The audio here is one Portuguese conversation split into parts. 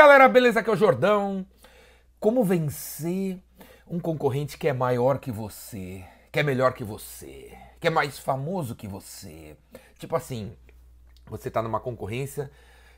galera, beleza? Aqui é o Jordão. Como vencer um concorrente que é maior que você, que é melhor que você, que é mais famoso que você? Tipo assim, você tá numa concorrência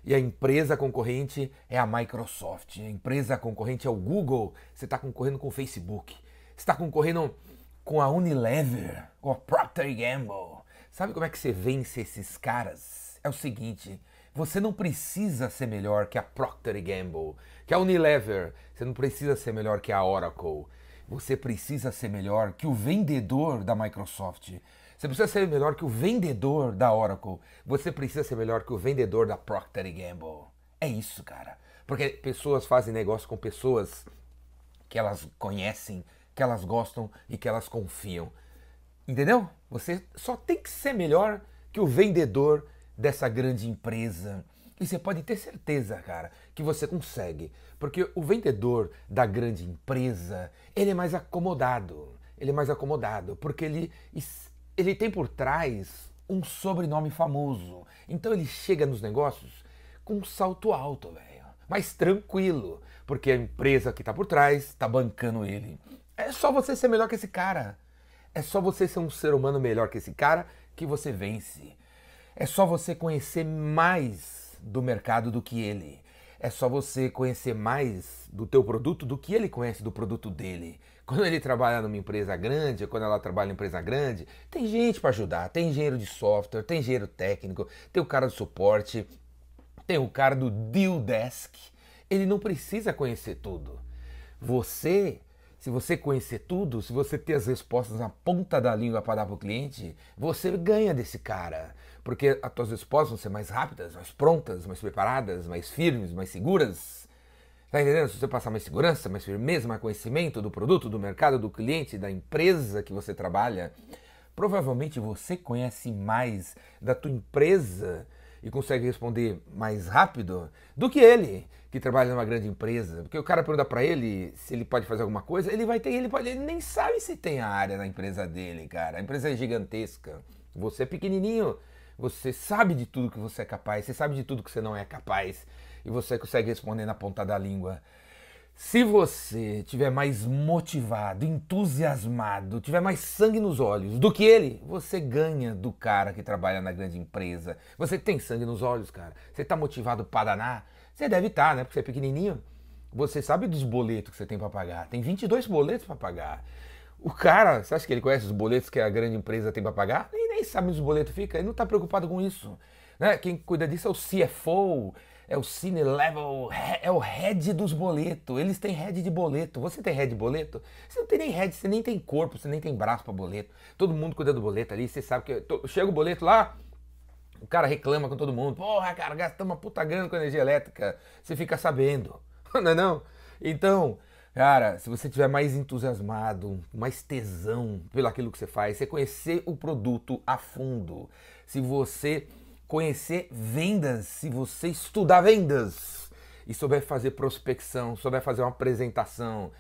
e a empresa concorrente é a Microsoft, a empresa concorrente é o Google, você está concorrendo com o Facebook, está concorrendo com a Unilever, com a Procter Gamble. Sabe como é que você vence esses caras? É o seguinte, você não precisa ser melhor que a Procter Gamble, que a Unilever. Você não precisa ser melhor que a Oracle. Você precisa ser melhor que o vendedor da Microsoft. Você precisa ser melhor que o vendedor da Oracle. Você precisa ser melhor que o vendedor da Procter Gamble. É isso, cara. Porque pessoas fazem negócio com pessoas que elas conhecem, que elas gostam e que elas confiam. Entendeu? Você só tem que ser melhor que o vendedor dessa grande empresa. E você pode ter certeza, cara, que você consegue. Porque o vendedor da grande empresa, ele é mais acomodado. Ele é mais acomodado, porque ele, ele tem por trás um sobrenome famoso. Então ele chega nos negócios com um salto alto, velho. Mais tranquilo, porque a empresa que está por trás está bancando ele. É só você ser melhor que esse cara. É só você ser um ser humano melhor que esse cara que você vence. É só você conhecer mais do mercado do que ele. É só você conhecer mais do teu produto do que ele conhece do produto dele. Quando ele trabalha numa empresa grande, quando ela trabalha em empresa grande, tem gente para ajudar, tem engenheiro de software, tem engenheiro técnico, tem o cara do suporte, tem o cara do deal desk. Ele não precisa conhecer tudo. Você se você conhecer tudo, se você ter as respostas na ponta da língua para dar para o cliente, você ganha desse cara. Porque as suas respostas vão ser mais rápidas, mais prontas, mais preparadas, mais firmes, mais seguras. Tá entendendo? Se você passar mais segurança, mais firmeza, mais conhecimento do produto, do mercado, do cliente, da empresa que você trabalha, provavelmente você conhece mais da tua empresa e consegue responder mais rápido do que ele, que trabalha numa grande empresa. Porque o cara pergunta para ele se ele pode fazer alguma coisa, ele vai ter, ele pode, ele nem sabe se tem a área na empresa dele, cara. A empresa é gigantesca. Você é pequenininho, você sabe de tudo que você é capaz, você sabe de tudo que você não é capaz e você consegue responder na ponta da língua. Se você tiver mais motivado, entusiasmado, tiver mais sangue nos olhos do que ele, você ganha do cara que trabalha na grande empresa. Você tem sangue nos olhos, cara. Você tá motivado para danar? Você deve estar, tá, né? Porque você é pequenininho. Você sabe dos boletos que você tem para pagar. Tem 22 boletos para pagar. O cara, você acha que ele conhece os boletos que a grande empresa tem para pagar? Ele nem sabe onde os boletos ficam. Ele não está preocupado com isso. Né? Quem cuida disso é o CFO, é o Cine Level, é o head dos boletos. Eles têm head de boleto. Você tem head de boleto? Você não tem nem head, você nem tem corpo, você nem tem braço para boleto. Todo mundo cuida do boleto ali. Você sabe que chega o boleto lá, o cara reclama com todo mundo. Porra, cara, gastamos uma puta grana com energia elétrica. Você fica sabendo. Não é não? Então, cara, se você tiver mais entusiasmado, mais tesão pelo aquilo que você faz, você conhecer o produto a fundo, se você conhecer vendas, se você estudar vendas e souber fazer prospecção, souber fazer uma apresentação,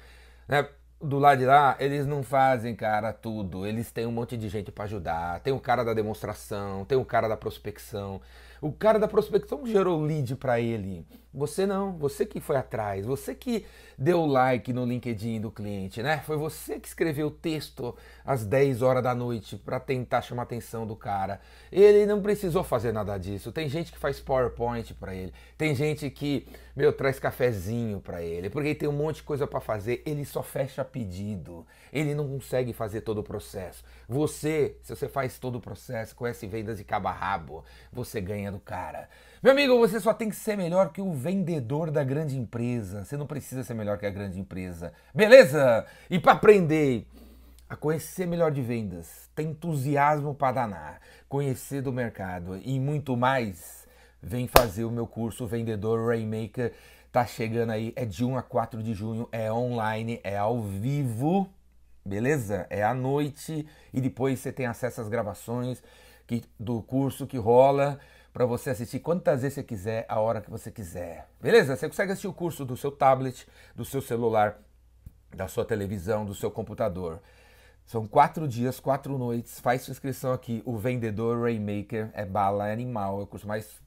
né? Do lado de lá, eles não fazem, cara, tudo. Eles têm um monte de gente para ajudar. Tem o cara da demonstração, tem o cara da prospecção. O cara da prospecção gerou lead para ele. Você não, você que foi atrás, você que deu like no LinkedIn do cliente, né? Foi você que escreveu o texto às 10 horas da noite para tentar chamar a atenção do cara. Ele não precisou fazer nada disso. Tem gente que faz PowerPoint para ele. Tem gente que, meu, traz cafezinho para ele, porque ele tem um monte de coisa para fazer, ele só fecha pedido. Ele não consegue fazer todo o processo. Você, se você faz todo o processo, conhece vendas de cabo a rabo, você ganha do cara. Meu amigo, você só tem que ser melhor que o vendedor da grande empresa. Você não precisa ser melhor que a grande empresa. Beleza? E para aprender a conhecer melhor de vendas, ter entusiasmo para danar, conhecer do mercado e muito mais, vem fazer o meu curso Vendedor Rainmaker. Tá chegando aí, é de 1 a 4 de junho, é online, é ao vivo beleza? É à noite e depois você tem acesso às gravações que, do curso que rola para você assistir quantas vezes você quiser, a hora que você quiser. Beleza? Você consegue assistir o curso do seu tablet, do seu celular, da sua televisão, do seu computador. São quatro dias, quatro noites. Faz sua inscrição aqui. O Vendedor Rainmaker é bala, é animal. É o curso mais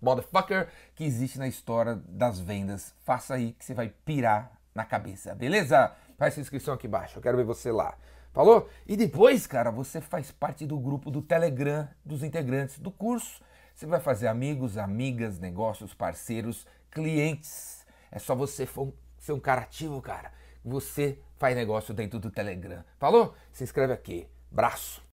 motherfucker que existe na história das vendas. Faça aí que você vai pirar na cabeça, beleza? Faz sua inscrição aqui embaixo. Eu quero ver você lá. Falou? E depois, cara, você faz parte do grupo do Telegram dos integrantes do curso. Você vai fazer amigos, amigas, negócios, parceiros, clientes. É só você ser um cara ativo, cara. Você faz negócio dentro do Telegram. Falou? Se inscreve aqui. Braço.